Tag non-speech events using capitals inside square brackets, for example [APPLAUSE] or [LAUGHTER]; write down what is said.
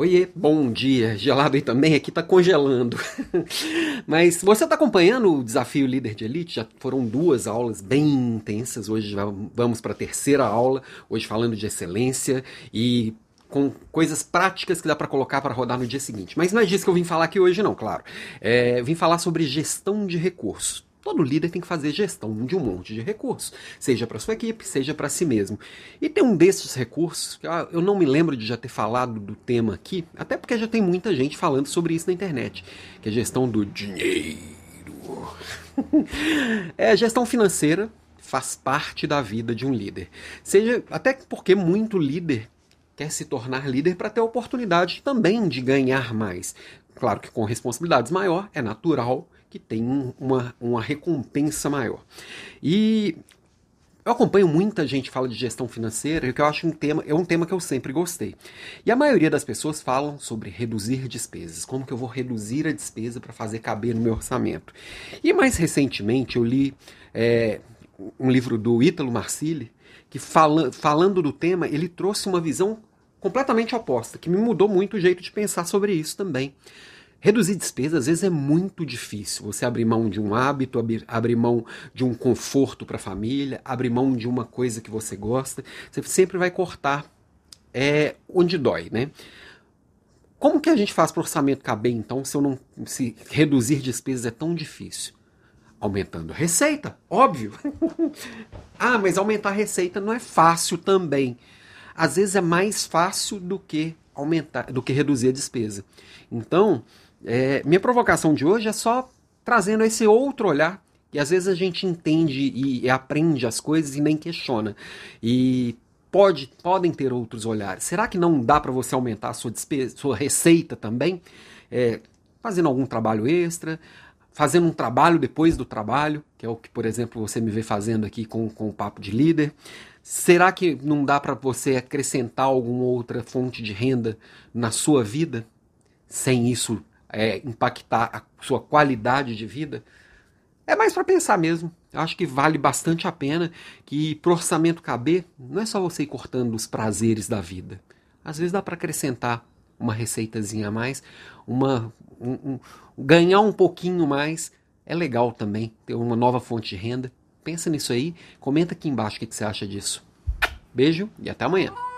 Oiê, bom dia. Gelado aí também, aqui tá congelando. [LAUGHS] Mas você tá acompanhando o desafio líder de elite? Já foram duas aulas bem intensas. Hoje vamos para a terceira aula, hoje falando de excelência e com coisas práticas que dá para colocar para rodar no dia seguinte. Mas não é disso que eu vim falar aqui hoje não, claro. É, vim falar sobre gestão de recursos. Todo líder tem que fazer gestão de um monte de recursos, seja para sua equipe, seja para si mesmo. E tem um desses recursos, que eu não me lembro de já ter falado do tema aqui, até porque já tem muita gente falando sobre isso na internet, que é gestão do dinheiro. [LAUGHS] é gestão financeira faz parte da vida de um líder. Seja até porque muito líder quer se tornar líder para ter a oportunidade também de ganhar mais. Claro que com responsabilidades maior, é natural que tem uma, uma recompensa maior. E eu acompanho muita gente que fala de gestão financeira, que eu acho um tema, é um tema que eu sempre gostei. E a maioria das pessoas falam sobre reduzir despesas, como que eu vou reduzir a despesa para fazer caber no meu orçamento. E mais recentemente eu li é, um livro do Ítalo Marcilli, que fala, falando do tema, ele trouxe uma visão completamente oposta, que me mudou muito o jeito de pensar sobre isso também. Reduzir despesas às vezes é muito difícil. Você abrir mão de um hábito, abrir, mão de um conforto para a família, abrir mão de uma coisa que você gosta. Você sempre vai cortar é, onde dói, né? Como que a gente faz para o orçamento caber, então, se eu não se reduzir despesas é tão difícil? Aumentando a receita, óbvio. [LAUGHS] ah, mas aumentar a receita não é fácil também. Às vezes é mais fácil do que aumentar, do que reduzir a despesa. Então, é, minha provocação de hoje é só trazendo esse outro olhar que às vezes a gente entende e, e aprende as coisas e nem questiona. E pode, podem ter outros olhares. Será que não dá para você aumentar a sua, despesa, sua receita também? É, fazendo algum trabalho extra, fazendo um trabalho depois do trabalho, que é o que, por exemplo, você me vê fazendo aqui com, com o Papo de Líder. Será que não dá para você acrescentar alguma outra fonte de renda na sua vida, sem isso é, impactar a sua qualidade de vida, é mais para pensar mesmo. Eu acho que vale bastante a pena que pro orçamento caber, não é só você ir cortando os prazeres da vida. Às vezes dá para acrescentar uma receitazinha a mais, uma, um, um, ganhar um pouquinho mais. É legal também ter uma nova fonte de renda. Pensa nisso aí, comenta aqui embaixo o que você acha disso. Beijo e até amanhã.